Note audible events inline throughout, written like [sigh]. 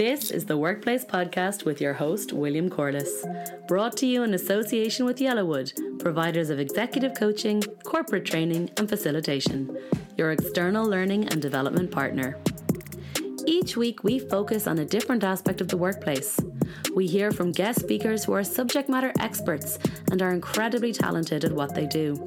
This is the Workplace Podcast with your host, William Corliss, brought to you in association with Yellowwood, providers of executive coaching, corporate training, and facilitation, your external learning and development partner. Each week, we focus on a different aspect of the workplace. We hear from guest speakers who are subject matter experts and are incredibly talented at what they do.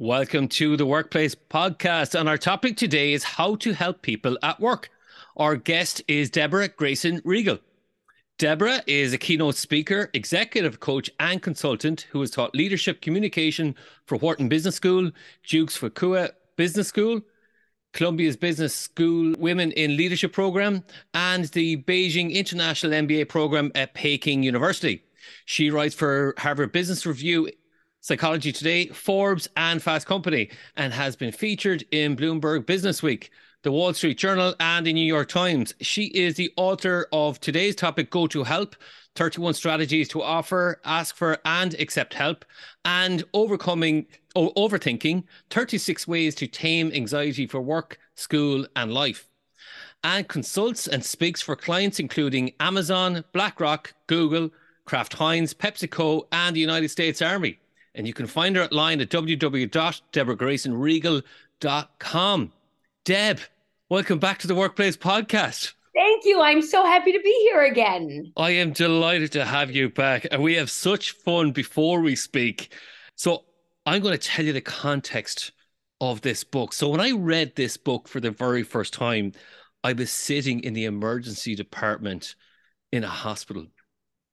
Welcome to the Workplace Podcast. And our topic today is how to help people at work. Our guest is Deborah Grayson Riegel. Deborah is a keynote speaker, executive coach, and consultant who has taught leadership communication for Wharton Business School, Duke's Fuqua Business School, Columbia's Business School Women in Leadership Program, and the Beijing International MBA program at Peking University. She writes for Harvard Business Review Psychology Today, Forbes, and Fast Company, and has been featured in Bloomberg Business Week, the Wall Street Journal, and the New York Times. She is the author of today's topic, Go to Help 31 Strategies to Offer, Ask for, and Accept Help, and Overcoming oh, Overthinking 36 Ways to Tame Anxiety for Work, School, and Life. And consults and speaks for clients including Amazon, BlackRock, Google, Kraft Heinz, PepsiCo, and the United States Army. And you can find her online at www.deborahgraysonriegel.com. Deb, welcome back to the Workplace Podcast. Thank you. I'm so happy to be here again. I am delighted to have you back. And we have such fun before we speak. So I'm going to tell you the context of this book. So when I read this book for the very first time, I was sitting in the emergency department in a hospital.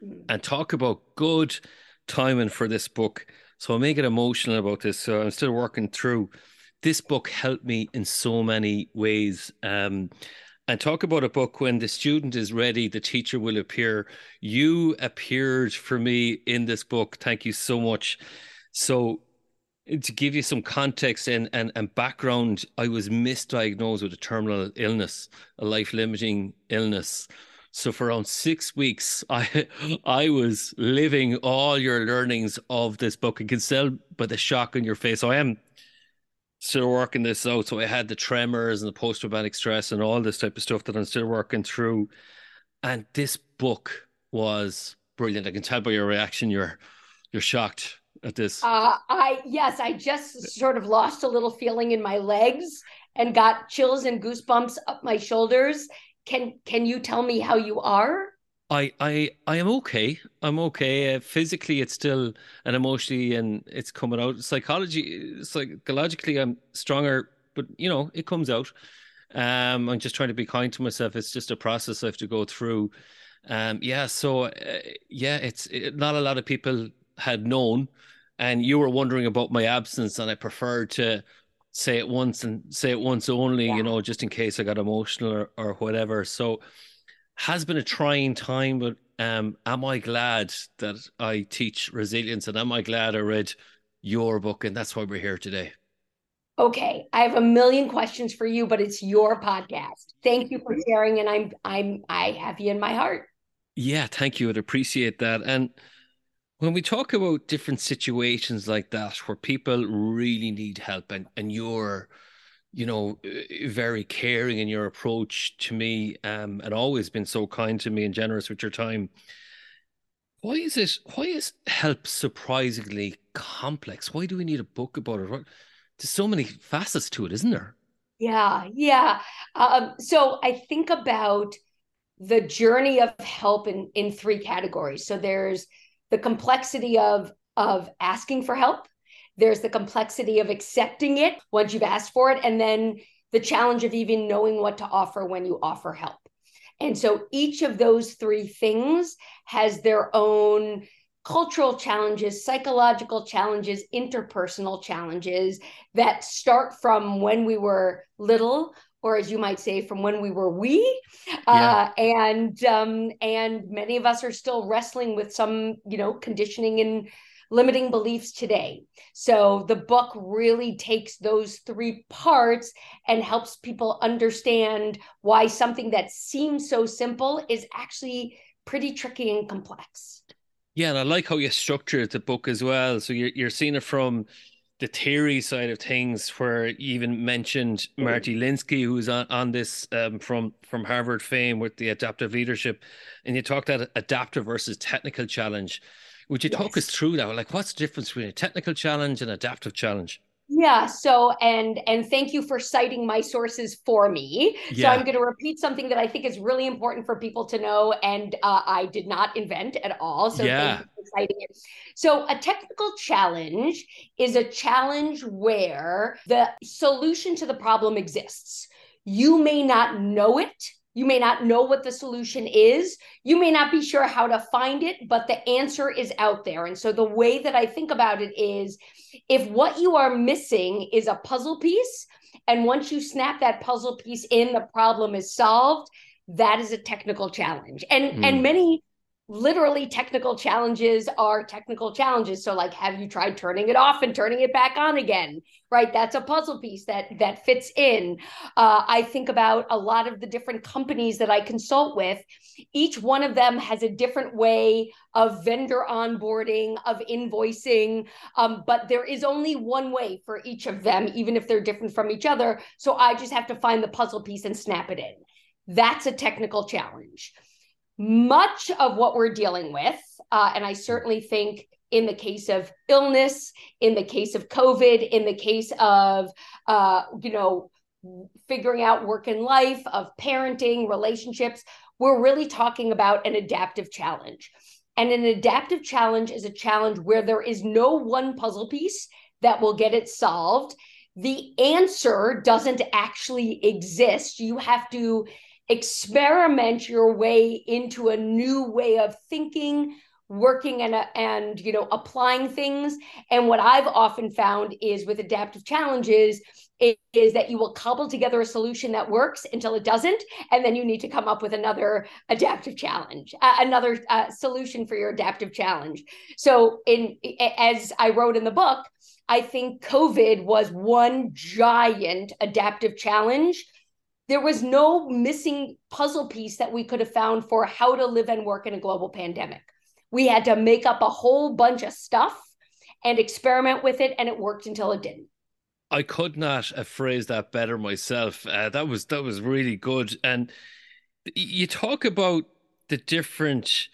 Mm. And talk about good timing for this book. So I may get emotional about this. So I'm still working through. This book helped me in so many ways. Um, and talk about a book when the student is ready, the teacher will appear. You appeared for me in this book. Thank you so much. So, to give you some context and, and, and background, I was misdiagnosed with a terminal illness, a life limiting illness. So for around six weeks, I [laughs] I was living all your learnings of this book. and can tell by the shock on your face. So I am still working this out. So I had the tremors and the post traumatic stress and all this type of stuff that I'm still working through. And this book was brilliant. I can tell by your reaction, you're you're shocked at this. Uh, I yes, I just sort of lost a little feeling in my legs and got chills and goosebumps up my shoulders can can you tell me how you are? I I I am okay. I'm okay. Uh, physically, it's still and emotionally, and it's coming out. Psychology, psychologically, I'm stronger, but you know, it comes out. Um, I'm just trying to be kind to myself. It's just a process I have to go through. Um, yeah. So, uh, yeah, it's it, not a lot of people had known, and you were wondering about my absence, and I preferred to say it once and say it once only, yeah. you know, just in case I got emotional or, or whatever. So has been a trying time, but um, am I glad that I teach resilience and am I glad I read your book? And that's why we're here today. Okay, I have a million questions for you, but it's your podcast. Thank you for sharing, and I'm I'm I have you in my heart. Yeah, thank you. I'd appreciate that. And when we talk about different situations like that where people really need help and, and you're you know uh, very caring in your approach to me um, and always been so kind to me and generous with your time why is it why is help surprisingly complex? Why do we need a book about it? There's so many facets to it isn't there? Yeah yeah. Um, so i think about the journey of help in in three categories. So there's the complexity of of asking for help. There's the complexity of accepting it once you've asked for it and then the challenge of even knowing what to offer when you offer help. And so each of those three things has their own cultural challenges, psychological challenges, interpersonal challenges that start from when we were little or as you might say, from when we were we. Yeah. Uh, and um, and many of us are still wrestling with some, you know, conditioning and limiting beliefs today. So the book really takes those three parts and helps people understand why something that seems so simple is actually pretty tricky and complex. Yeah, and I like how you structured the book as well. So you're you're seeing it from the theory side of things, where you even mentioned Marty Linsky, who's on, on this um, from from Harvard fame with the adaptive leadership, and you talked that adaptive versus technical challenge. Would you yes. talk us through that? Like, what's the difference between a technical challenge and adaptive challenge? Yeah. So, and and thank you for citing my sources for me. Yeah. So I'm going to repeat something that I think is really important for people to know, and uh, I did not invent at all. So yeah. thank you for citing it. So a technical challenge is a challenge where the solution to the problem exists. You may not know it you may not know what the solution is. You may not be sure how to find it, but the answer is out there. And so the way that I think about it is if what you are missing is a puzzle piece, and once you snap that puzzle piece in, the problem is solved, that is a technical challenge. And mm. and many literally technical challenges are technical challenges. So like have you tried turning it off and turning it back on again? Right? That's a puzzle piece that that fits in. Uh, i think about a lot of the different companies that i consult with. Each one of them has a different way of vendor onboarding of invoicing um, but there is only one way for each of them even if they're different from each other. So i just have to find the puzzle piece and snap it in. That's a technical challenge much of what we're dealing with, uh, and I certainly think in the case of illness, in the case of COVID, in the case of, uh, you know, figuring out work and life, of parenting, relationships, we're really talking about an adaptive challenge. And an adaptive challenge is a challenge where there is no one puzzle piece that will get it solved. The answer doesn't actually exist. You have to experiment your way into a new way of thinking working and and you know applying things. And what i've often found is with adaptive challenges is, is that you will cobble together a solution that works until it doesn't and then you need to come up with another adaptive challenge uh, another uh, solution for your adaptive challenge. So in as i wrote in the book i think covid was one giant adaptive challenge there was no missing puzzle piece that we could have found for how to live and work in a global pandemic. We had to make up a whole bunch of stuff and experiment with it, and it worked until it didn't. I could not have phrased that better myself. Uh, that was that was really good. And you talk about the different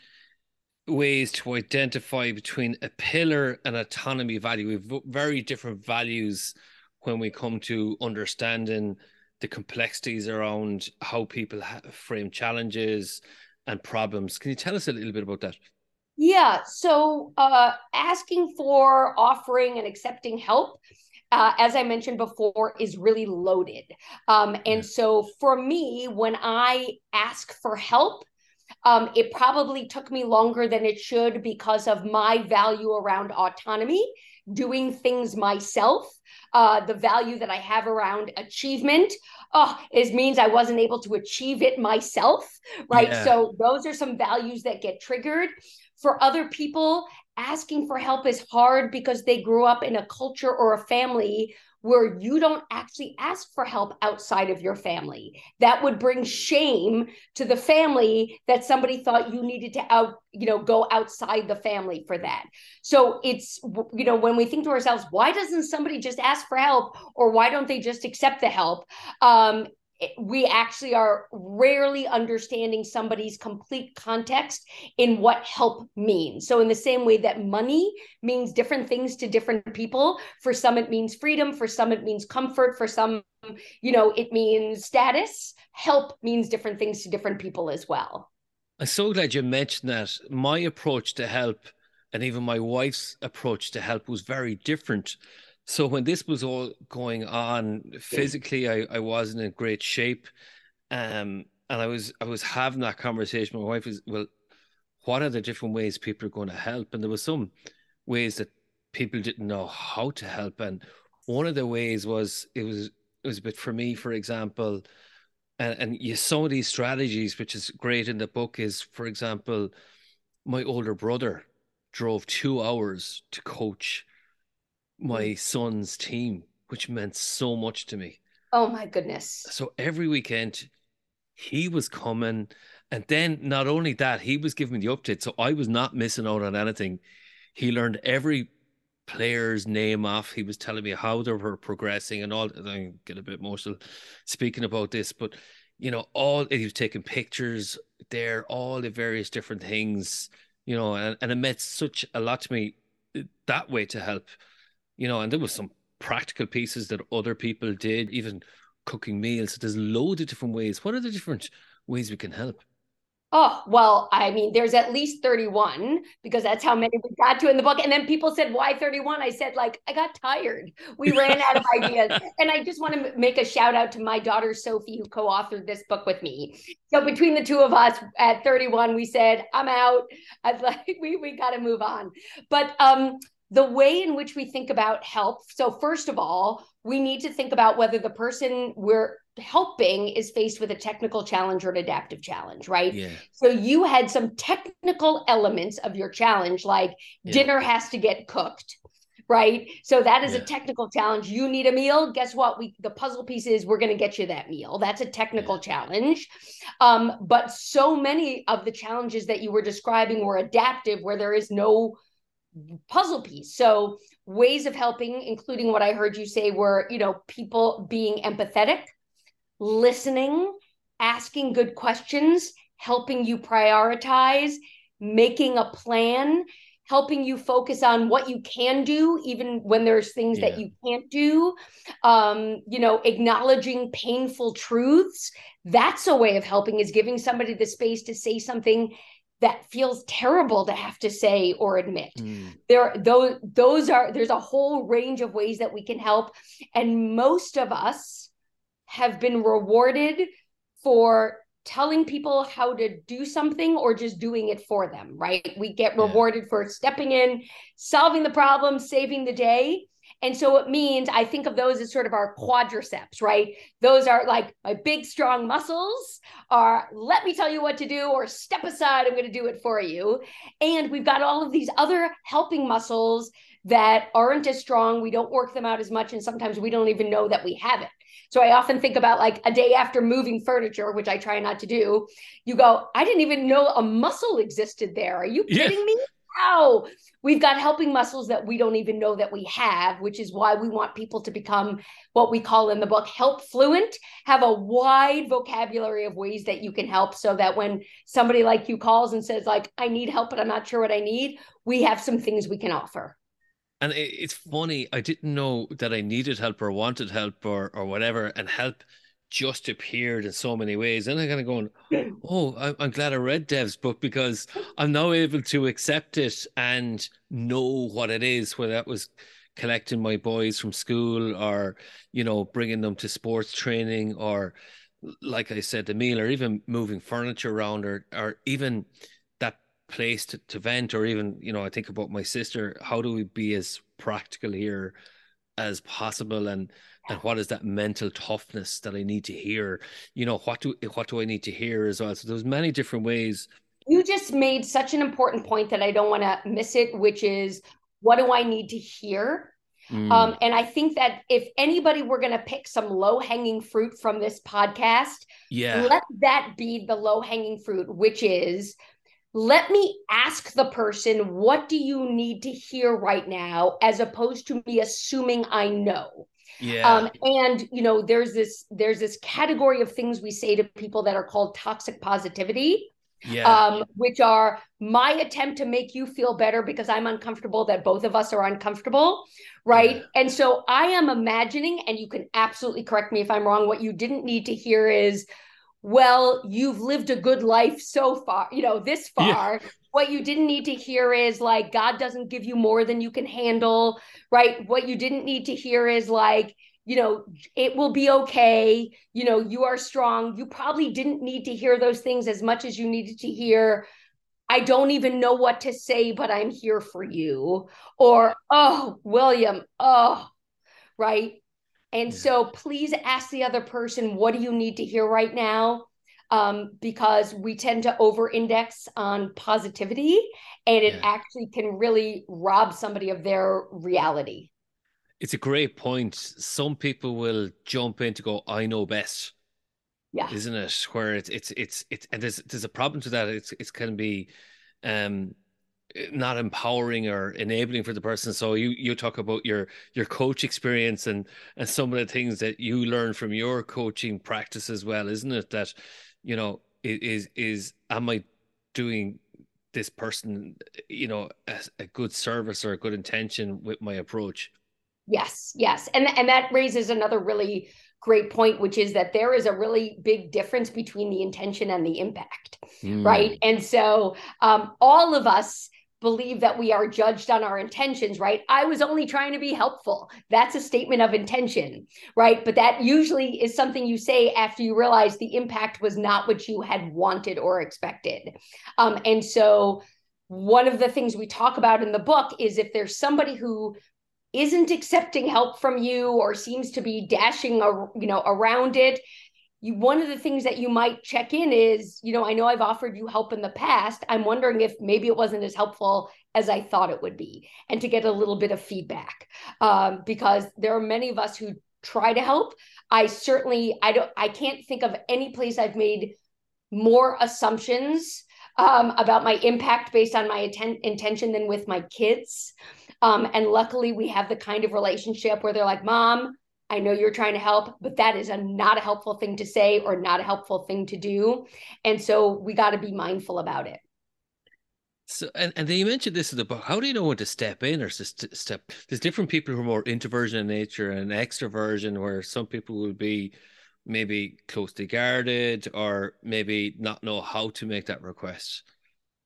ways to identify between a pillar and autonomy value. We've very different values when we come to understanding the complexities around how people frame challenges and problems. Can you tell us a little bit about that? Yeah. So, uh, asking for, offering, and accepting help, uh, as I mentioned before, is really loaded. Um, and so, for me, when I ask for help, um, it probably took me longer than it should because of my value around autonomy, doing things myself uh, the value that I have around achievement. Oh, it means I wasn't able to achieve it myself, right? Yeah. So those are some values that get triggered. For other people, asking for help is hard because they grew up in a culture or a family where you don't actually ask for help outside of your family. That would bring shame to the family that somebody thought you needed to out, you know, go outside the family for that. So it's, you know, when we think to ourselves, why doesn't somebody just ask for help or why don't they just accept the help? Um, we actually are rarely understanding somebody's complete context in what help means. So, in the same way that money means different things to different people, for some it means freedom, for some it means comfort, for some, you know, it means status. Help means different things to different people as well. I'm so glad you mentioned that. My approach to help and even my wife's approach to help was very different so when this was all going on, physically, I, I wasn't in great shape, um, and I was I was having that conversation. My wife was well, what are the different ways people are going to help? And there was some ways that people didn't know how to help, and one of the ways was it was it was a bit for me, for example, and, and you some of these strategies, which is great in the book, is for example, my older brother drove two hours to coach my mm. son's team, which meant so much to me. Oh my goodness. So every weekend he was coming. And then not only that, he was giving me the update. So I was not missing out on anything. He learned every player's name off. He was telling me how they were progressing and all. I get a bit emotional speaking about this, but you know, all he was taking pictures there, all the various different things, you know, and, and it meant such a lot to me uh, that way to help, you know, and there was some practical pieces that other people did, even cooking meals. There's loads of different ways. What are the different ways we can help? Oh, well, I mean, there's at least 31 because that's how many we got to in the book. And then people said, why 31? I said, like, I got tired. We ran out of ideas. [laughs] And I just want to make a shout out to my daughter, Sophie, who co authored this book with me. So between the two of us at 31, we said, I'm out. [laughs] I was like, we, we got to move on. But um, the way in which we think about help. So, first of all, we need to think about whether the person we're helping is faced with a technical challenge or an adaptive challenge, right? Yeah. So you had some technical elements of your challenge, like yeah. dinner has to get cooked. Right. So that is yeah. a technical challenge. You need a meal. Guess what? We the puzzle piece is we're going to get you that meal. That's a technical challenge. Um, but so many of the challenges that you were describing were adaptive, where there is no puzzle piece. So ways of helping, including what I heard you say, were you know people being empathetic listening, asking good questions, helping you prioritize, making a plan, helping you focus on what you can do, even when there's things yeah. that you can't do, um, you know, acknowledging painful truths. That's a way of helping, is giving somebody the space to say something that feels terrible to have to say or admit. Mm. There those those are there's a whole range of ways that we can help and most of us have been rewarded for telling people how to do something or just doing it for them, right? We get rewarded yeah. for stepping in, solving the problem, saving the day. And so it means I think of those as sort of our quadriceps, right? Those are like my big, strong muscles are let me tell you what to do or step aside, I'm going to do it for you. And we've got all of these other helping muscles that aren't as strong. We don't work them out as much. And sometimes we don't even know that we have it. So I often think about like a day after moving furniture, which I try not to do. You go, I didn't even know a muscle existed there. Are you kidding yeah. me? How? We've got helping muscles that we don't even know that we have, which is why we want people to become what we call in the book help fluent, have a wide vocabulary of ways that you can help so that when somebody like you calls and says like I need help but I'm not sure what I need, we have some things we can offer. And it's funny, I didn't know that I needed help or wanted help or, or whatever, and help just appeared in so many ways. And I'm kind of going, [laughs] oh, I'm glad I read Deb's book because I'm now able to accept it and know what it is, whether that was collecting my boys from school or, you know, bringing them to sports training or, like I said, the meal or even moving furniture around or, or even that place to, to vent or even you know i think about my sister how do we be as practical here as possible and and what is that mental toughness that i need to hear? You know what do what do i need to hear as well? So there's many different ways. You just made such an important point that i don't want to miss it which is what do i need to hear? Mm. um, and i think that if anybody were going to pick some low hanging fruit from this podcast yeah. let that be the low hanging fruit which is let me ask the person, what do you need to hear right now, as opposed to me assuming I know. Yeah. Um, and you know, there's this there's this category of things we say to people that are called toxic positivity. Yeah. Um, which are my attempt to make you feel better because I'm uncomfortable that both of us are uncomfortable. Right. Yeah. And so I am imagining, and you can absolutely correct me if I'm wrong, what you didn't need to hear is well, you've lived a good life so far, you know, this far. Yeah. What you didn't need to hear is like, God doesn't give you more than you can handle, right? What you didn't need to hear is like, you know, it will be okay. You know, you are strong. You probably didn't need to hear those things as much as you needed to hear. I don't even know what to say, but I'm here for you. Or, oh, William, oh, right And so please ask the other person, what do you need to hear right now? Um, because we tend to over index on positivity and it yeah. actually can really rob somebody of their reality. It's a great point. Some people will jump in to go, I know best. Yeah. Isn't it? Where it's it's it's it's and there's there's a problem to that. It's it's can be um not empowering or enabling for the person so you you talk about your your coach experience and and some of the things that you learn from your coaching practice as well isn't it that you know is is am i doing this person you know a, a good service or a good intention with my approach yes yes and and that raises another really great point, which is that there is a really big difference between the intention and the impact, mm. right? And so um, all of us believe that we are judged on our intentions, right? I was only trying to be helpful. That's a statement of intention, right? But that usually is something you say after you realize the impact was not what you had wanted or expected. Um, and so, one of the things we talk about in the book is if there's somebody who isn't accepting help from you or seems to be dashing you know around it you one of the things that you might check in is you know i know i've offered you help in the past. I'm wondering if maybe it wasn't as helpful as i thought it would be and to get a little bit of feedback. Um, because there are many of us who try to help. I certainly i don't i can't think of any place i've made more assumptions um, about my impact based on my atten- intention than with my kids. Um, and luckily, we have the kind of relationship where they're like, Mom, I know you're trying to help, but that is a not a helpful thing to say or not a helpful thing to do. And so we got to be mindful about it. So, and, and then you mentioned this in the book. How do you know when to step in or to step? There's different people who are more introversion in nature and extroversion, where some people will be maybe closely guarded or maybe not know how to make that request.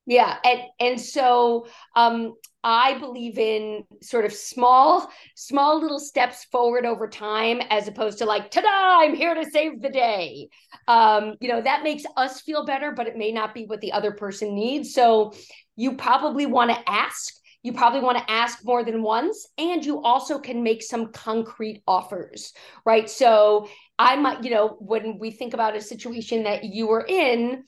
Yeah, and and so um, I believe in sort of small, small little steps forward over time, as opposed to like, ta-da! I'm here to save the day. Um, you know that makes us feel better, but it may not be what the other person needs. So you probably want to ask. You probably want to ask more than once, and you also can make some concrete offers, right? So I might, you know, when we think about a situation that you were in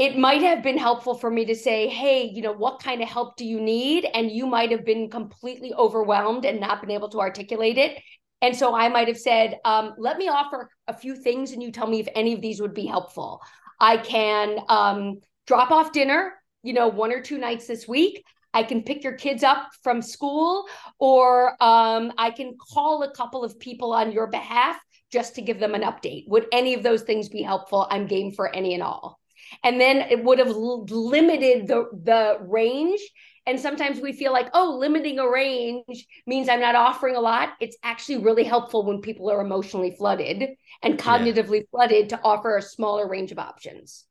it might have been helpful for me to say, hey, you know, what kind of help do you need? And you might have been completely overwhelmed and not been able to articulate it. And so I might have said, um, let me offer a few things and you tell me if any of these would be helpful. I can um, drop off dinner, you know, one or two nights this week. I can pick your kids up from school, or um, I can call a couple of people on your behalf just to give them an update. Would any of those things be helpful? I'm game for any and all and then it would have limited the the range. And sometimes we feel like oh limiting a range means i'm not offering a lot. It's actually really helpful when people are emotionally flooded and cognitively yeah. flooded to offer a smaller range of options.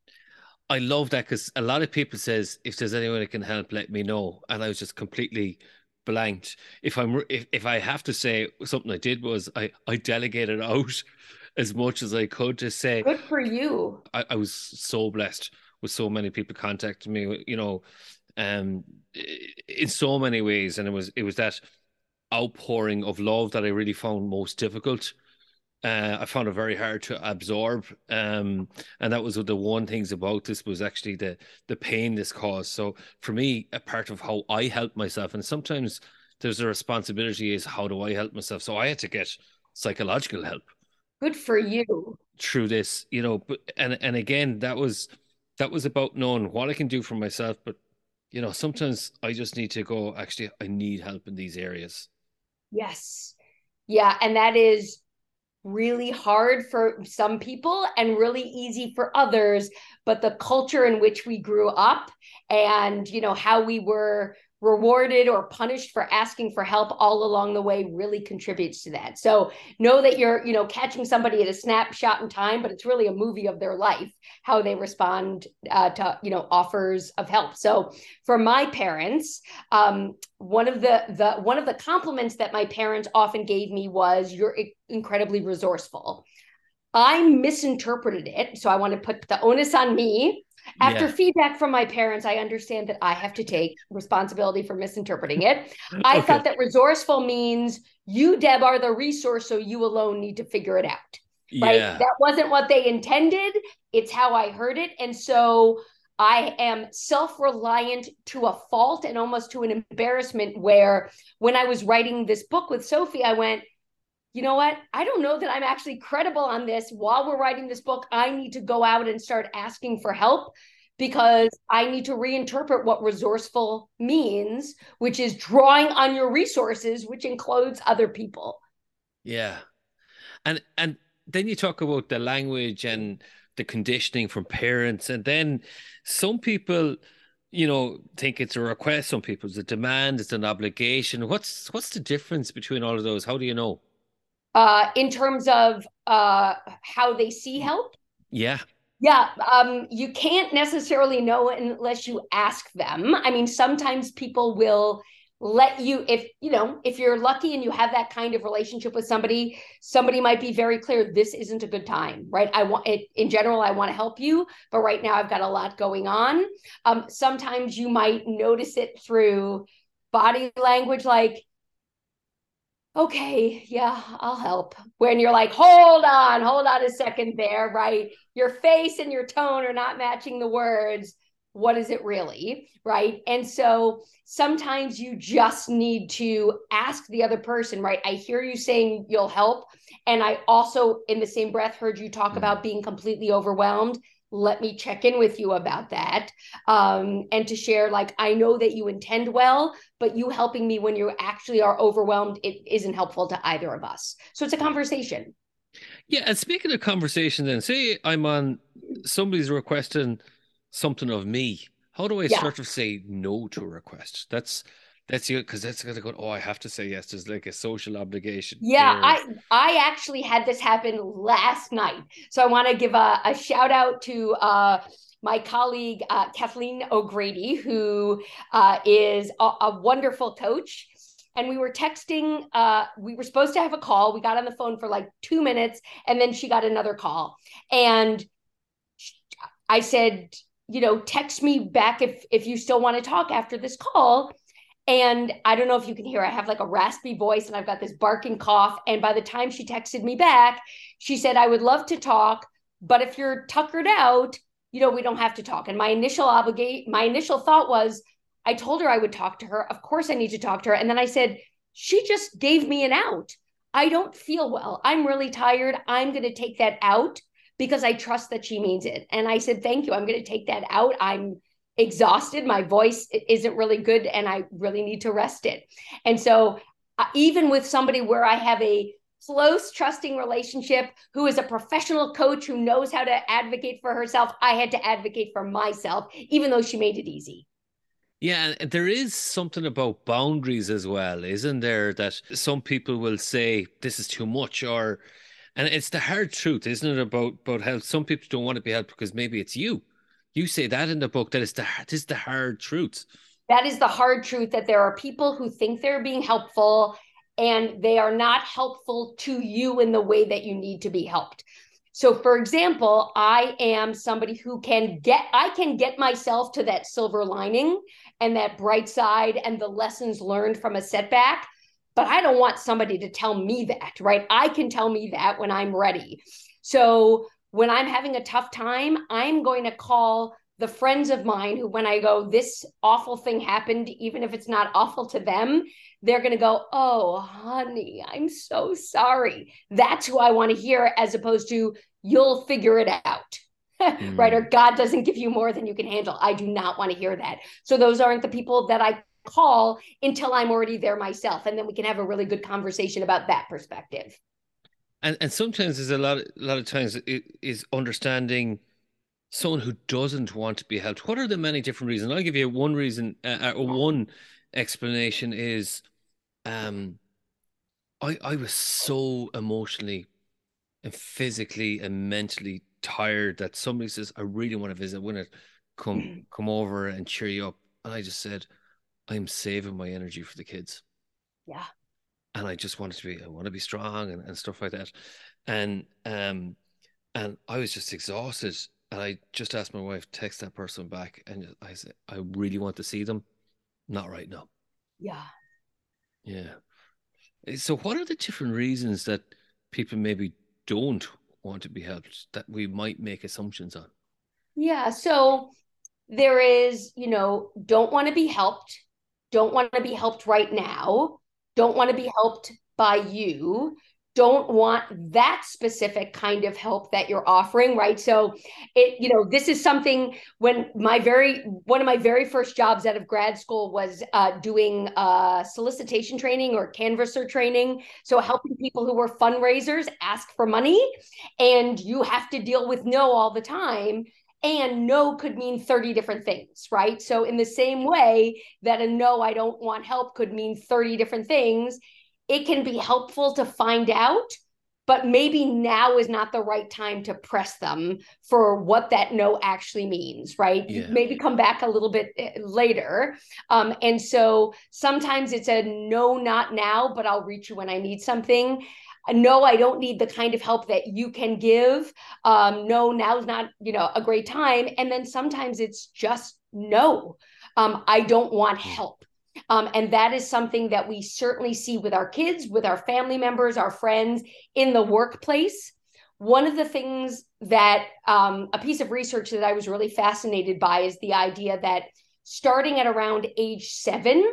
I love that because a lot of people says if there's anyone that can help let me know. And i was just completely blanked. If i'm if, if i have to say something i did was i i delegated [laughs] out as much as I could to say. Good for you. I, I was so blessed with so many people contacting me, you know, um, in so many ways, and it was it was that outpouring of love that I really found most difficult. Uh, I found it very hard to absorb, um, and that was the one things about this was actually the the pain this caused. So for me, a part of how I help myself, and sometimes there's a responsibility is how do I help myself. So I had to get psychological help Good for mm. you. Through this, you know, but and and again, that was that was about knowing what I can do for myself, but you know, sometimes I just need to go, actually, I need help in these areas. Yes. Yeah. And that is really hard for some people and really easy for others. But the culture in which we grew up and, you know, how we were rewarded or punished for asking for help all along the way really contributes to that. So know that you're, you know, catching somebody at a snapshot in time, but it's really a movie of their life, how they respond uh, to, you know, offers of help. So for my parents, um, one of the the one of the compliments that my parents often gave me was you're incredibly resourceful. I misinterpreted it. So I want to put the onus on me after yeah. feedback from my parents, I understand that I have to take responsibility for misinterpreting it. [laughs] I okay. thought that resourceful means you, Deb, are the resource, so you alone need to figure it out. Right. Yeah. That wasn't what they intended. It's how I heard it. And so I am self reliant to a fault and almost to an embarrassment. Where when I was writing this book with Sophie, I went, you know what? I don't know that I'm actually credible on this. While we're writing this book, I need to go out and start asking for help because I need to reinterpret what resourceful means, which is drawing on your resources, which includes other people. Yeah. And and then you talk about the language and the conditioning from parents and then some people you know think it's a request some people it's a demand it's an obligation what's what's the difference between all of those how do you know uh in terms of uh how they see help? Yeah. Yeah, um, you can't necessarily know unless you ask them. I mean, sometimes people will let you if you know if you're lucky and you have that kind of relationship with somebody somebody might be very clear this isn't a good time right? I want it in general i want to help you but right now i've got a lot going on. Um sometimes you might notice it through body language like okay, yeah, I'll help. When you're like, hold on, hold on a second there, right? Your face and your tone are not matching the words. What is it really? Right. And so sometimes you just need to ask the other person, right? I hear you saying you'll help. And I also, in the same breath, heard you talk mm-hmm. about being completely overwhelmed let me check in with you about that um, and to share like i know that you intend well but you helping me when you actually are overwhelmed it isn't helpful to either of us so it's a conversation yeah and speaking of conversation then say i'm on somebody's requesting something of me how do i yeah. sort of say no to a request that's that's you because that's gonna go. Oh, I have to say yes. There's like a social obligation. Yeah, there. I I actually had this happen last night, so I want to give a, a shout out to uh, my colleague uh, Kathleen O'Grady, who uh, is a, a, wonderful coach. And we were texting. Uh, we were supposed to have a call. We got on the phone for like two minutes, and then she got another call. And I said, you know, text me back if if you still want to talk after this call. And I don't know if you can hear, I have like a raspy voice and I've got this barking cough. And by the time she texted me back, she said, I would love to talk, but if you're tuckered out, you know, we don't have to talk. And my initial obligate, my initial thought was, I told her I would talk to her. Of course, I need to talk to her. And then I said, she just gave me an out. I don't feel well. I'm really tired. I'm going to take that out because I trust that she means it. And I said, thank you. I'm going to take that out. I'm exhausted. My voice isn't really good and I really need to rest it. And so, uh, even with somebody where I have a close, trusting relationship, who is a professional coach who knows how to advocate for herself, I had to advocate for myself, even though she made it easy. Yeah, there is something about boundaries as well, isn't there? That some people will say this is too much, or and it's the hard truth, isn't it? About about how some people don't want to be helped because maybe it's you. You say that in the book that is the this is the hard truth. That is the hard truth that there are people who think they're being helpful and they are not helpful to you in the way that you need to be helped. So for example, I am somebody who can get I can get myself to that silver lining and that bright side and the lessons learned from a setback, but I don't want somebody to tell me that, right? I can tell me that when I'm ready. So when I'm having a tough time, I'm going to call the friends of mine who, when I go, this awful thing happened, even if it's not awful to them, they're going to go, Oh, honey, I'm so sorry. That's who I want to hear, as opposed to, You'll figure it out. mm. [laughs] Right. Or God doesn't give you more than you can handle. I do not want to hear that. So those aren't the people that I call until I'm already there myself. And then we can have a really good conversation about that perspective and and sometimes there's a lot a lot of times it is understanding someone who doesn't want to be helped what are the many different reasons i'll give you one reason uh, or uh, one explanation is um i i was so emotionally and physically and mentally tired that somebody says i really want to visit when it come mm-hmm. come over and cheer you up and i just said i'm saving my energy for the kids yeah and I just wanted to be, I want to be strong and, and stuff like that. And um, and I was just exhausted. And I just asked my wife, text that person back, and I said, I really want to see them, not right now. Yeah. Yeah. So, what are the different reasons that people maybe don't want to be helped that we might make assumptions on? Yeah. So, there is, you know, don't want to be helped, don't want to be helped right now, don't want to be helped by you, don't want that specific kind of help that you're offering right? So it you know this is something when my very one of my very first jobs out of grad school was uh, doing uh, solicitation training or canvasser training. So helping people who were fundraisers ask for money and you have to deal with no all the time and no could mean 30 different things, right? So, in the same way that a no, I don't want help could mean 30 different things, it can be helpful to find out but maybe now is not the right time to press them for what that no actually means right yeah. maybe come back a little bit eh, later um, and so sometimes it's a no not now but i'll reach you when i need something no i don't need the kind of help that you can give um, no now's not you know a great time and then sometimes it's just no um, i don't want hmm. help um, and that is something that we certainly see with our kids, with our family members, our friends in the workplace. One of the things that um, a piece of research that I was really fascinated by is the idea that starting at around age seven,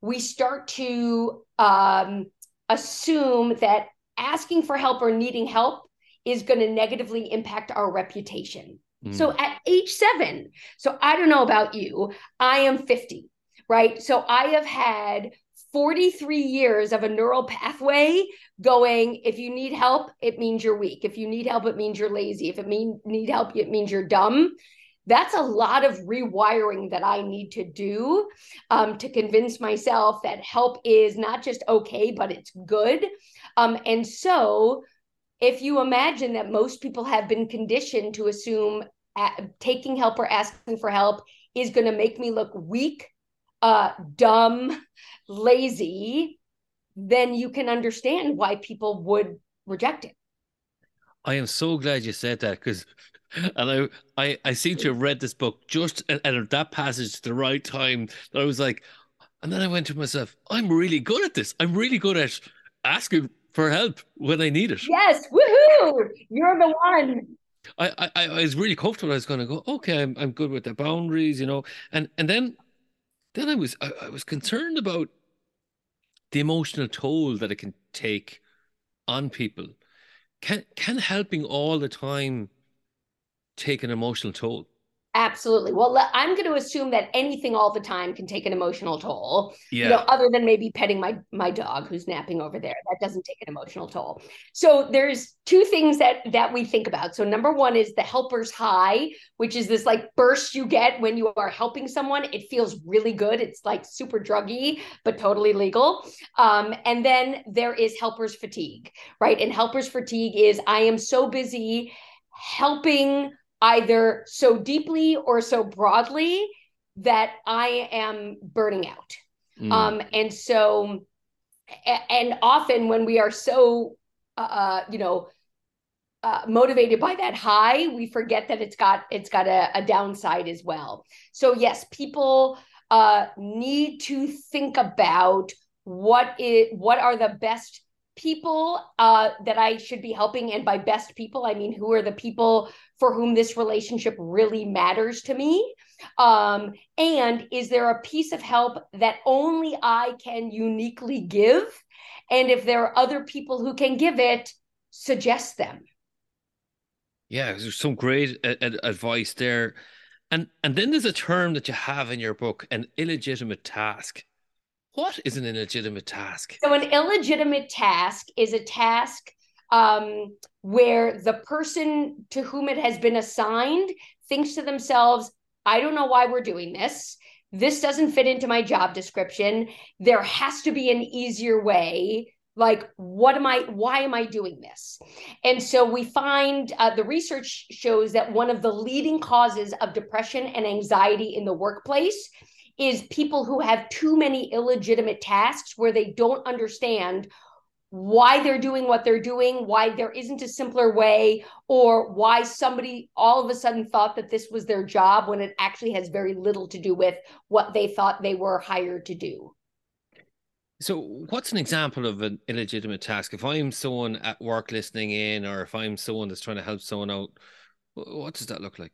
we start to um, assume that asking for help or needing help is going to negatively impact our reputation. Mm. So at age seven, so I don't know about you, I am 50 right? So I have had 43 years of a neural pathway going if you need help it means you're weak if you need help it means you're lazy if it mean need help it means you're dumb that's a lot of rewiring that i need to do um, to convince myself that help is not just okay but it's good um, and so if you imagine that most people have been conditioned to assume taking help or asking for help is going to make me look weak uh, dumb, lazy, then you can understand why people would reject it. I am so glad you said that because, and I, I, I seem to have read this book just at, at that passage at the right time. That I was like, and then I went to myself, I'm really good at this. I'm really good at asking for help when I need it. Yes, woohoo! You're the one. I, I, I was really comfortable. I was going to go, okay, I'm, I'm good with the boundaries, you know, and and then then I was I, I was concerned about the emotional toll that it can take on people. Can can helping all the time take an emotional toll? Absolutely. Well, I'm going to assume that anything all the time can take an emotional toll. Yeah. You know, other than maybe petting my my dog who's napping over there, that doesn't take an emotional toll. So there's two things that that we think about. So number one is the helper's high, which is this like burst you get when you are helping someone. It feels really good. It's like super druggy, but totally legal. Um, and then there is helper's fatigue, right? And helper's fatigue is I am so busy helping either so deeply or so broadly that I am burning out. Mm. Um, and so, and often when we are so, uh, uh, you know, uh, motivated by that high, we forget that it's got it's got a, a downside as well. So yes, people uh, need to think about what is what are the best people uh, that I should be helping. And by best people, I mean who are the people for whom this relationship really matters to me? Um, and is there a piece of help that only I can uniquely give? And if there are other people who can give it, suggest them. Yeah, there's some great advice there. And and then there's a term that you have in your book, an illegitimate task. What is an illegitimate task? So, an illegitimate task is a task um, where the person to whom it has been assigned thinks to themselves, I don't know why we're doing this. This doesn't fit into my job description. There has to be an easier way. Like, what am I, why am I doing this? And so we find uh, the research shows that one of the leading causes of depression and anxiety in the workplace is people who have too many illegitimate tasks where they don't understand why they're doing what they're doing, why there isn't a simpler way, or why somebody all of a sudden thought that this was their job when it actually has very little to do with what they thought they were hired to do. So, what's an example of an illegitimate task? If I'm someone at work listening in, or if I'm someone that's trying to help someone out, what does that look like?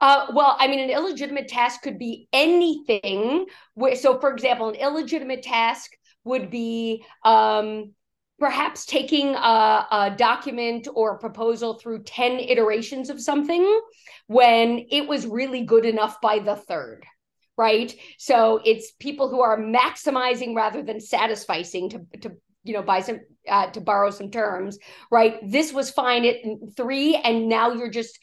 Uh, well, I mean, an illegitimate task could be anything. So, for example, an illegitimate task would be um, perhaps taking a, a, document or a proposal through 10 iterations of something when it was really good enough by the third right so it's people who are maximizing rather than satisficing to, to you know buy some uh, to borrow some terms right this was fine at three and now you're just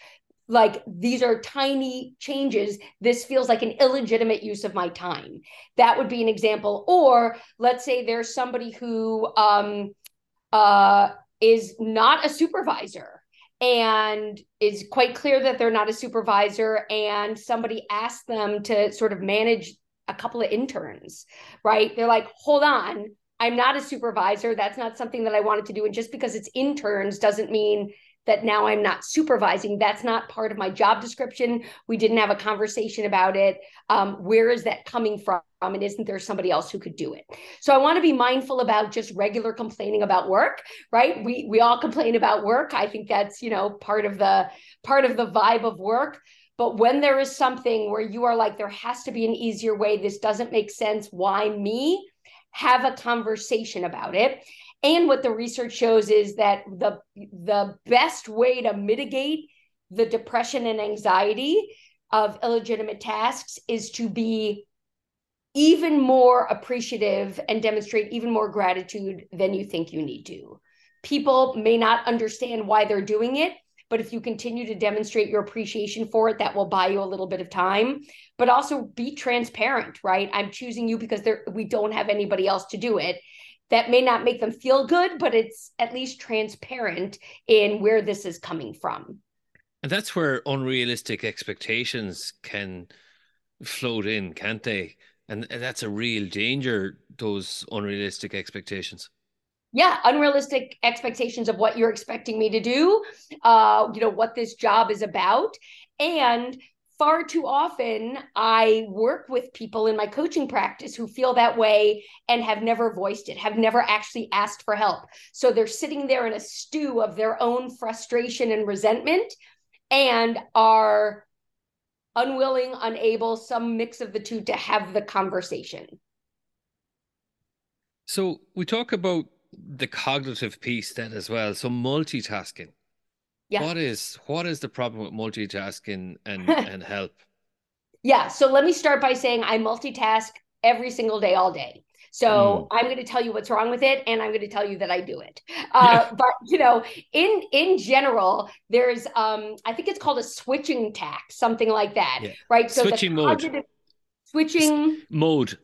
like these are tiny changes. This feels like an illegitimate use of my time. That would be an example. Or let's say there's somebody who um, uh, is not a supervisor and is quite clear that they're not a supervisor and somebody asked them to sort of manage a couple of interns right? They're like hold on i'm not a supervisor. That's not something that i wanted to do. And just because it's interns doesn't mean that now I'm not supervising. That's not part of my job description. We didn't have a conversation about it. Um, where is that coming from? And isn't there somebody else who could do it? So I want to be mindful about just regular complaining about work, right? We we all complain about work. I think that's you know part of the part of the vibe of work. But when there is something where you are like, there has to be an easier way. This doesn't make sense. Why me? Have a conversation about it. And what the research shows is that the the best way to mitigate the depression and anxiety of illegitimate tasks is to be even more appreciative and demonstrate even more gratitude than you think you need to. People may not understand why they're doing it, but if you continue to demonstrate your appreciation for it, that will buy you a little bit of time. But also be transparent, right? I'm choosing you because there we don't have anybody else to do it that may not make them feel good, but it's at least transparent in where this is coming from. And that's where unrealistic expectations can float in, can't they? And that's a real danger, those unrealistic expectations. Yeah, unrealistic expectations of what you're expecting me to do, uh, you know, what this job is about. And far too often I work with people in my coaching practice who feel that way and have never voiced it, have never actually asked for help. So they're sitting there in a stew of their own frustration and resentment and are unwilling, unable, some mix of the two to have the conversation. So we talk about the cognitive piece then as well. So multitasking. Yeah. What is what is the problem with multitasking and [laughs] and help? Yeah. So let me start by saying I multitask every single day, all day. So mm. I'm going to tell you what's wrong with it, and I'm going to tell you that I do it. [laughs] Uh, yeah. But you know, in in general, there's um, I think it's called a switching tax, something like that, yeah. right? So switching mode. Switching mode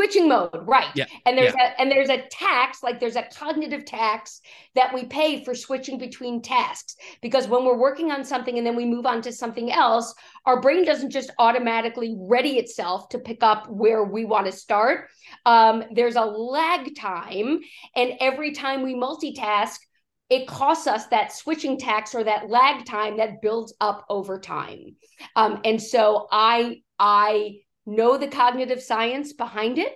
switching mode right yeah. and there's yeah. a and there's a tax like there's a cognitive tax that we pay for switching between tasks because when we're working on something and then we move on to something else our brain doesn't just automatically ready itself to pick up where we want to start um, there's a lag time and every time we multitask it costs us that switching tax or that lag time that builds up over time um, and so i i know the cognitive science behind it,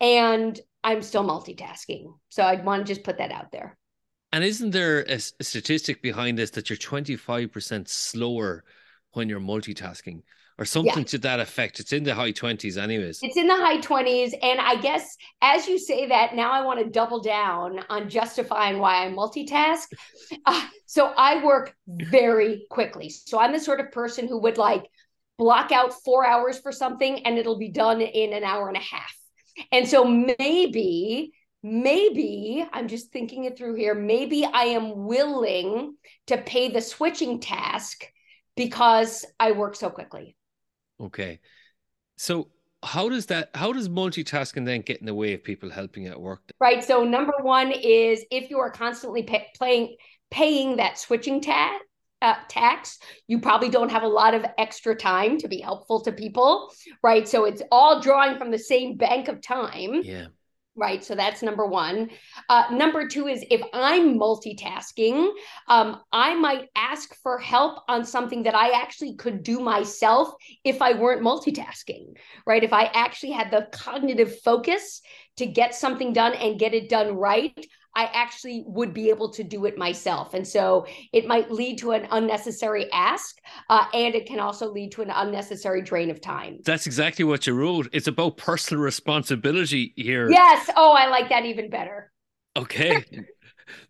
and I'm still multitasking. So I'd want to just put that out there. And isn't there a, a statistic behind this that you're 25% slower when you're multitasking? or something yeah. to that effect. It's in the high 20s, anyways. It's in the high 20s. And I guess as you say that, now I want to double down on justifying why I multitask. [laughs] Uh, so I work very quickly. So I'm the sort of person who would like block out four hours for something and it'll be done in an hour and a half. And so maybe, maybe I'm just thinking it through here, maybe I am willing to pay the switching task because I work so quickly. Okay. So how does that how does multitasking then get in the way of people helping at work right so number one is if you are constantly pay, playing paying that switching task uh, tax, you probably don't have a lot of extra time to be helpful to people, right? So it's all drawing from the same bank of time. Yeah. Right. So that's number one. Uh, number two is if I'm multitasking, um, I might ask for help on something that I actually could do myself if I weren't multitasking, right? If I actually had the cognitive focus to get something done and get it done right, I actually would be able to do it myself. And so it might lead to an unnecessary ask, uh, and it can also lead to an unnecessary drain of time. That's exactly what you wrote. It's about personal responsibility here. Yes. Oh, I like that even better. Okay. [laughs]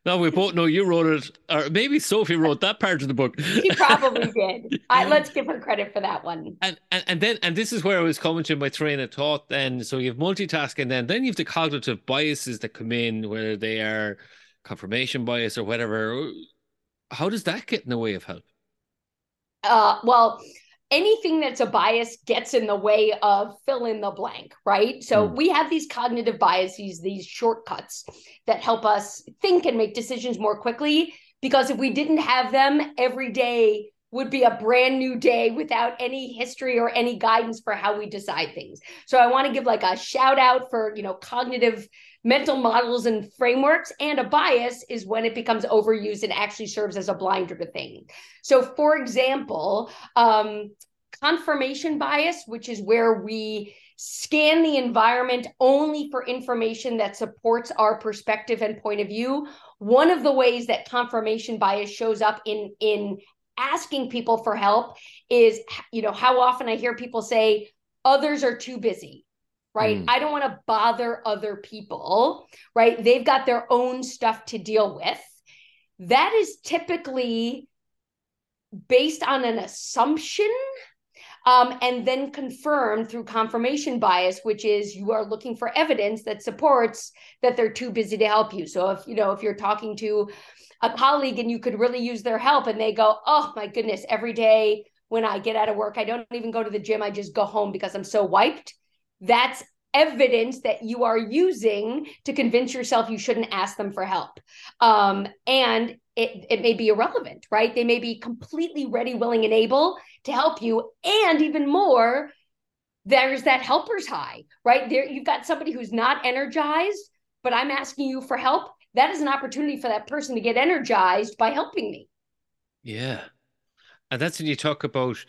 No, we both know you wrote it, or maybe Sophie wrote that part of the book. She probably [laughs] did. I, let's give her credit for that one. And, and and then and this is where I was coming to my train of thought. Then, so you have multitasking, then then you have the cognitive biases that come in, whether they are confirmation bias or whatever. How does that get in the way of help? Uh, well, anything that's a bias gets in the way of fill in the blank, right? So mm. we have these cognitive biases, these shortcuts that help us think and make decisions more quickly. Because if we didn't have them, every day would be a brand new day without any history or any guidance for how we decide things. So I want to give like a shout out for, you know, cognitive mental models and frameworks and a bias is when it becomes overused and actually serves as a blinder to things. So for example um, confirmation bias which is where we scan the environment only for information that supports our perspective and point of view one of the ways that confirmation bias shows up in in asking people for help is you know how often i hear people say others are too busy right? Mm. I don't want to bother other people, right? They've got their own stuff to deal with. That is typically based on an assumption um, and then confirmed through confirmation bias, which is you are looking for evidence that supports that they're too busy to help you. So if you know if you're talking to a colleague and you could really use their help, and they go, "Oh my goodness, every day when I get out of work, I don't even go to the gym. I just go home because I'm so wiped." That's evidence that you are using to convince yourself you shouldn't ask them for help. Um, and it, it may be irrelevant, right? They may be completely ready, willing, and able to help you. And even more, there's that helper's high, right? There, you've got somebody who's not energized, but I'm asking you for help. That is an opportunity for that person to get energized by helping me. Yeah. And that's when you talk about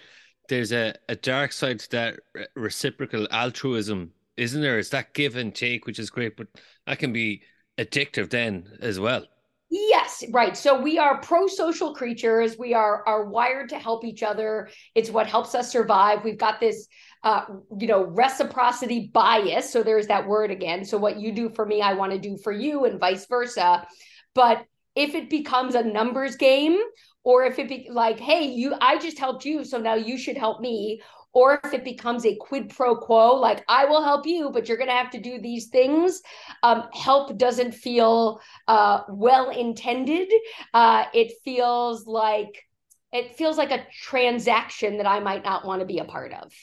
there's a, a dark side to that reciprocal altruism, isn't there? It's that give and take, which is great, but that can be addictive then as well. Yes, right. So we are pro-social creatures. We are are wired to help each other. It's what helps us survive. We've got this uh, you know, reciprocity bias. So there's that word again. So what you do for me, I want to do for you, and vice versa. But if it becomes a numbers game or if it be like hey you i just helped you so now you should help me or if it becomes a quid pro quo like i will help you but you're going to have to do these things um, help doesn't feel uh, well intended. Uh, it feels like it feels like a transaction that i might not want to be a part of.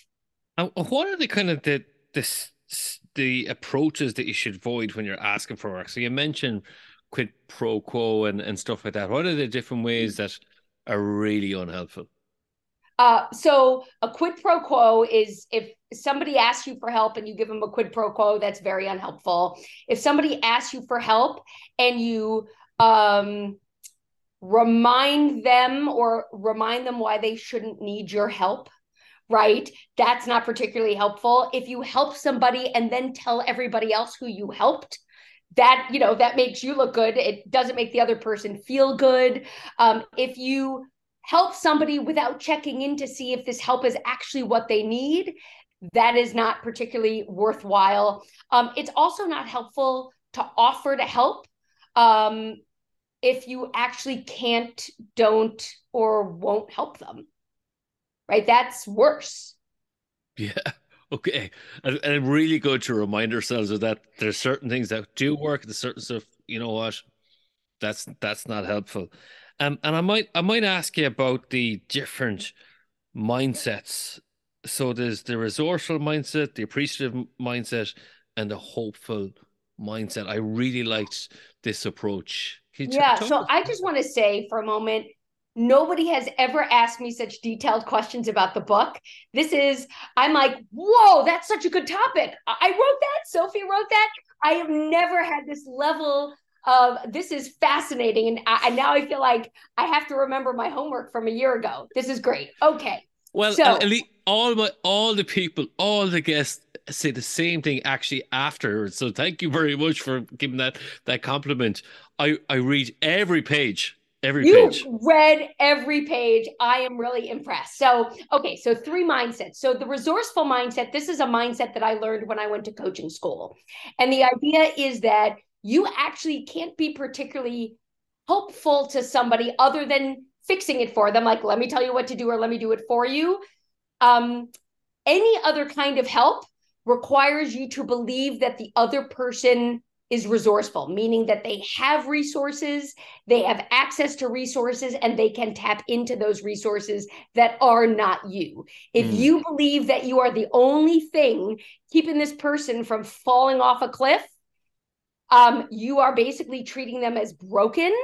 Uh, what are the kind of the this the approaches that you should avoid when you're asking for work? So you mentioned quid pro quo and, and stuff like that. What are the different ways that are really unhelpful? Uh, so a quid pro quo is if somebody asks you for help and you give them a quid pro quo, that's very unhelpful. If somebody asks you for help and you um, remind them or remind them why they shouldn't need your help, right? That's not particularly helpful. If you help somebody and then tell everybody else who you helped, that you know that makes you look good. It doesn't make the other person feel good. Um, if you help somebody without checking in to see if this help is actually what they need that is not particularly worthwhile. Um, it's also not helpful to offer to help um, if you actually can't don't or won't help them right? That's worse. Yeah Okay, and, and really good to remind ourselves of that. There's certain things that do work. There's certain stuff. You know what? That's that's not helpful. Um, and I might I might ask you about the different mindsets. So there's the resourceful mindset, the appreciative mindset, and the hopeful mindset. I really liked this approach. Yeah. So I just want to say for a moment, Nobody has ever asked me such detailed questions about the book. This is, I'm like, whoa, that's such a good topic. I wrote that. Sophie wrote that. I have never had this level of this is fascinating. And, I, and now I feel like I have to remember my homework from a year ago. This is great. Okay. Well, so, all my all the people, all the guests say the same thing actually afterwards. So thank you very much for giving that that compliment. I I read every page every you page. read every page. I am really impressed. So, okay, so three mindsets. So, the resourceful mindset, this is a mindset that I learned when I went to coaching school. And the idea is that you actually can't be particularly helpful to somebody other than fixing it for them. Like, let me tell you what to do or let me do it for you. Um, any other kind of help requires you to believe that the other person is resourceful, meaning that they have resources, they have access to resources, and they can tap into those resources that are not you. If mm. you believe that you are the only thing keeping this person from falling off a cliff, um, you are basically treating them as broken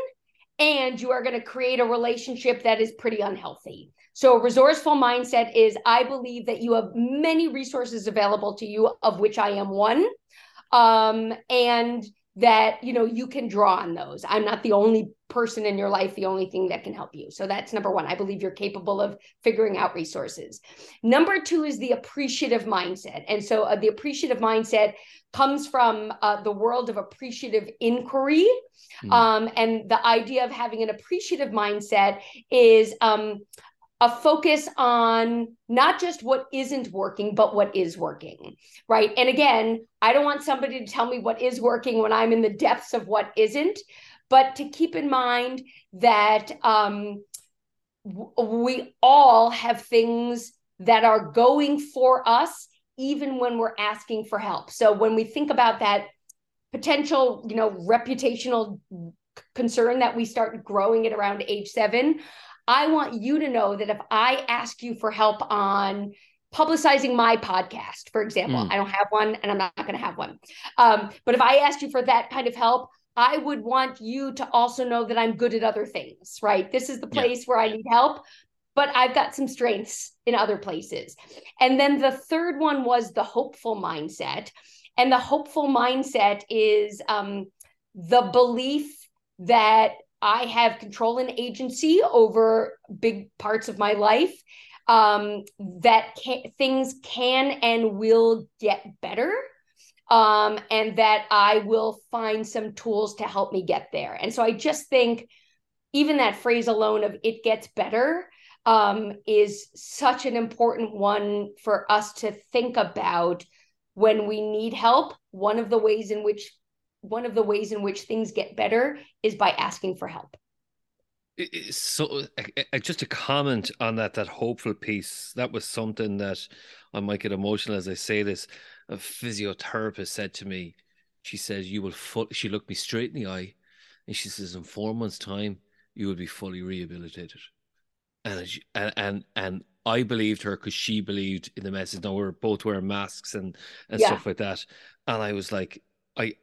and you are going to create a relationship that is pretty unhealthy. So, a resourceful mindset is I believe that you have many resources available to you, of which I am one um, and that you know you can draw on those. I'm not the only person in your life the only thing that can help you. So that's number one. I believe you're capable of figuring out resources. Number two is the appreciative mindset. And so uh, the appreciative mindset comes from uh, the world of appreciative inquiry. Mm. um, and the idea of having an appreciative mindset is um, a focus on not just what isn't working, but what is working, right? And again, I don't want somebody to tell me what is working when I'm in the depths of what isn't, but to keep in mind that um, we all have things that are going for us, even when we're asking for help. So when we think about that potential, you know, reputational concern that we start growing at around age seven, I want you to know that if I ask you for help on publicizing my podcast, for example, mm. I don't have one and I'm not going to have one. Um, but if I asked you for that kind of help, I would want you to also know that I'm good at other things, right? This is the place yeah. where I need help, but I've got some strengths in other places. And then the third one was the hopeful mindset. And the hopeful mindset is um, the belief that I have control and agency over big parts of my life. Um, that can, things can and will get better. Um, and that I will find some tools to help me get there. And so I just think even that phrase alone of it gets better um, is such an important one for us to think about when we need help. One of the ways in which one of the ways in which things get better is by asking for help. So just a comment on that that hopeful piece. That was something that i might get emotional as i say this. A physiotherapist said to me she says you will full she looked me straight in the eye and she says in four months time you will be fully rehabilitated. And and and, and I believed her because she believed in the message. Now we're both wearing masks and and yeah. stuff like that, and I was like, I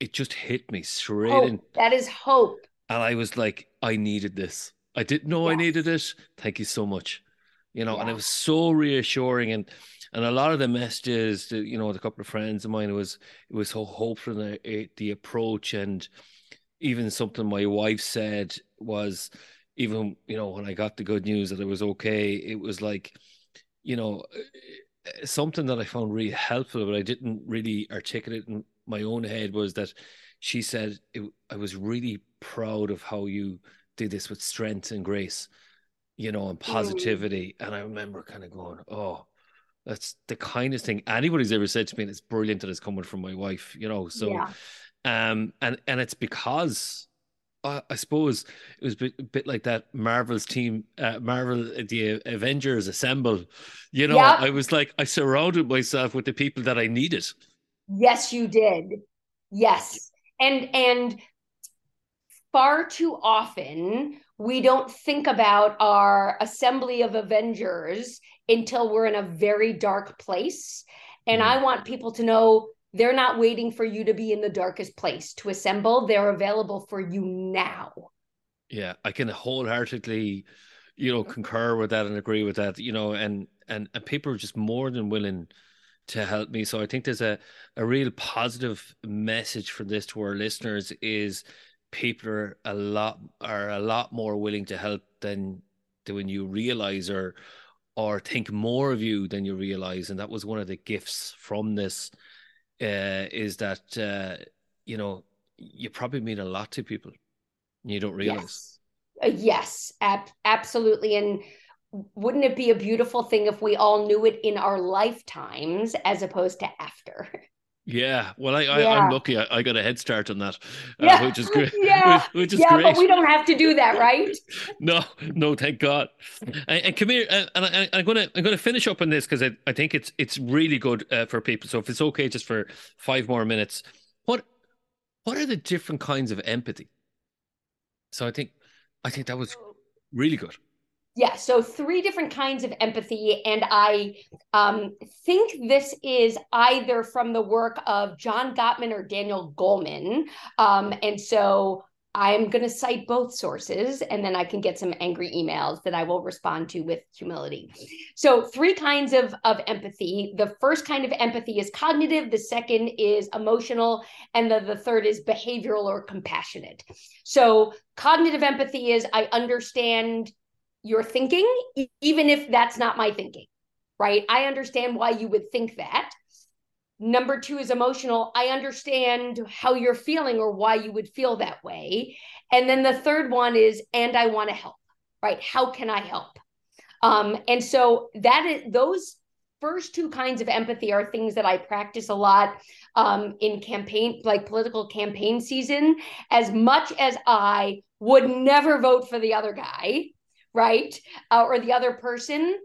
it just hit me straight hope. in. That is hope. And I was like, I needed this. I didn't know yes. I needed it. Thank you so much. You know, yeah. and it was so reassuring and and a lot of the messages, you know, with a couple of friends of mine, it was it was so hopeful the, eh, the approach and even something my wife said was even you know when I got the good news that it was okay, it was like, you know, something that I found really helpful, but I didn't really articulate in my own head was that she said it, I was really proud of how you did this with strength and grace, you know, and mm. positivity. Mm. And I remember kind of going, oh, that's the kindest thing anybody's ever said to me. And it's brilliant that it's coming from my wife, you know. So, yeah. um, and and it's because uh, I suppose it was a bit, a bit, like that Marvel's team, uh, Marvel, the Avengers assemble. You know, yep. I was like, I surrounded myself with the people that I needed. Yes, you did. Yes. And and far too often we don't think about our assembly of Avengers until we're in a very dark place. And mm. I want people to know they're not waiting for you to be in the darkest place to assemble. They're available for you now. Yeah, I can wholeheartedly, you know, concur with that and agree with that. You know, and and and people are just more than willing to help me. So I think there's a, a real positive message for this to our listeners is people are a lot are a lot more willing to help than when you realize or or think more of you than you realize. And that was one of the gifts from this uh, is that, uh, you know, you probably mean a lot to people. You don't realize. Yes, uh, yes ab- absolutely. And wouldn't it be a beautiful thing if we all knew it in our lifetimes as opposed to after? [laughs] Yeah, well, I, yeah. I am lucky. I, I, got a head start on that, uh, yeah. which is great. [laughs] Yeah, which, which is yeah, great. but we don't have to do that, [laughs] right? no, no, thank God. And, and come here, and, and I, am gonna I'm gonna finish up on this because I, I think it's it's really good uh, for people. So if it's okay, just for five more minutes, what what are the different kinds of empathy? So I think I think that was really good. Yeah, so three different kinds of empathy. And I um, think this is either from the work of John Gottman or Daniel Goleman. Um, and so I'm going to cite both sources and then I can get some angry emails that I will respond to with humility. So, three kinds of, of empathy. The first kind of empathy is cognitive, the second is emotional, and the, the third is behavioral or compassionate. So, cognitive empathy is I understand your thinking, even if that's not my thinking, right? I understand why you would think that. Number two is emotional. I understand how you're feeling or why you would feel that way. And then the third one is, and I want to help, right? How can I help? Um, and so that is those first two kinds of empathy are things that I practice a lot um, in campaign, like political campaign season. As much as I would never vote for the other guy, right? Uh, or the other person,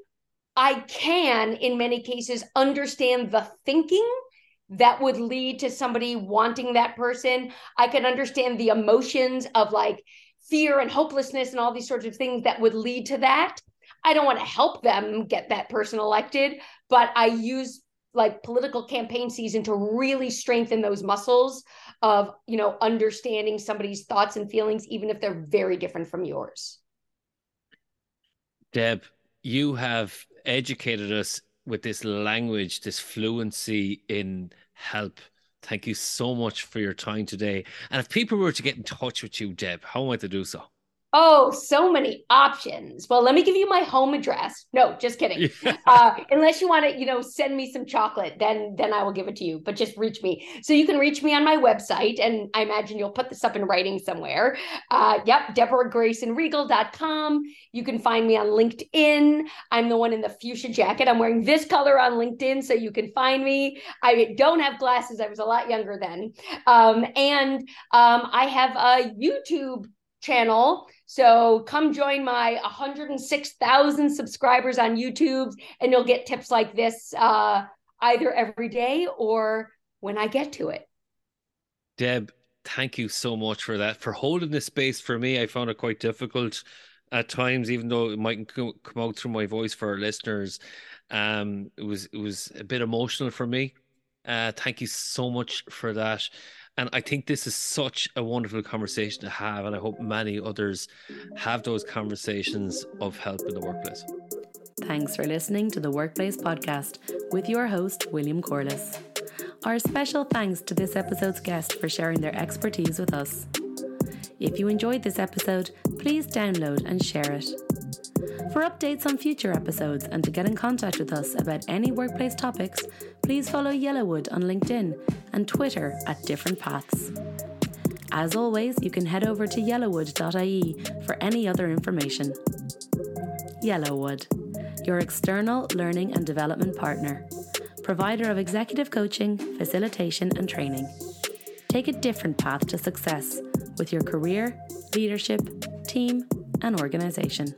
I can, in many cases, understand the thinking that would lead to somebody wanting that person. I can understand the emotions of like fear and hopelessness and all these sorts of things that would lead to that. I don't want to help them get that person elected, but I use like political campaign season to really strengthen those muscles of, you know, understanding somebody's thoughts and feelings even if they're very different from yours. Deb, you have educated us with this language, this fluency in help. Thank you so much for your time today. And if people were to get in touch with you, Deb, how might they do so? Oh, so many options. Well, let me give you my home address. No, just kidding. [laughs] uh, unless you want to, you know, send me some chocolate, then then I will give it to you. But just reach me. So you can reach me on my website, and I imagine you'll put this up in writing somewhere. Uh, yep, DeborahGraysonRiegel.com. You can find me on LinkedIn. I'm the one in the fuchsia jacket. I'm wearing this color on LinkedIn, so you can find me. I don't have glasses. I was a lot younger then, um, and um, I have a YouTube channel. So come join my 106,000 subscribers on YouTube, and you'll get tips like this uh, either every day or when I get to it. Deb, thank you so much for that. For holding this space for me, I found it quite difficult at times, even though it might come out through my voice for our listeners. Um, it was it was a bit emotional for me. Uh, thank you so much for that. And I think this is such a wonderful conversation to have. And I hope many others have those conversations of help in the workplace. Thanks for listening to the Workplace Podcast with your host, William Corliss. Our special thanks to this episode's guest for sharing their expertise with us. If you enjoyed this episode, please download and share it. For updates on future episodes and to get in contact with us about any workplace topics, please follow Yellowwood on LinkedIn and Twitter at Different Paths. As always, you can head over to yellowwood.ie for any other information. Yellowwood, your external learning and development partner, provider of executive coaching, facilitation, and training. Take a different path to success with your career, leadership, team, and organization.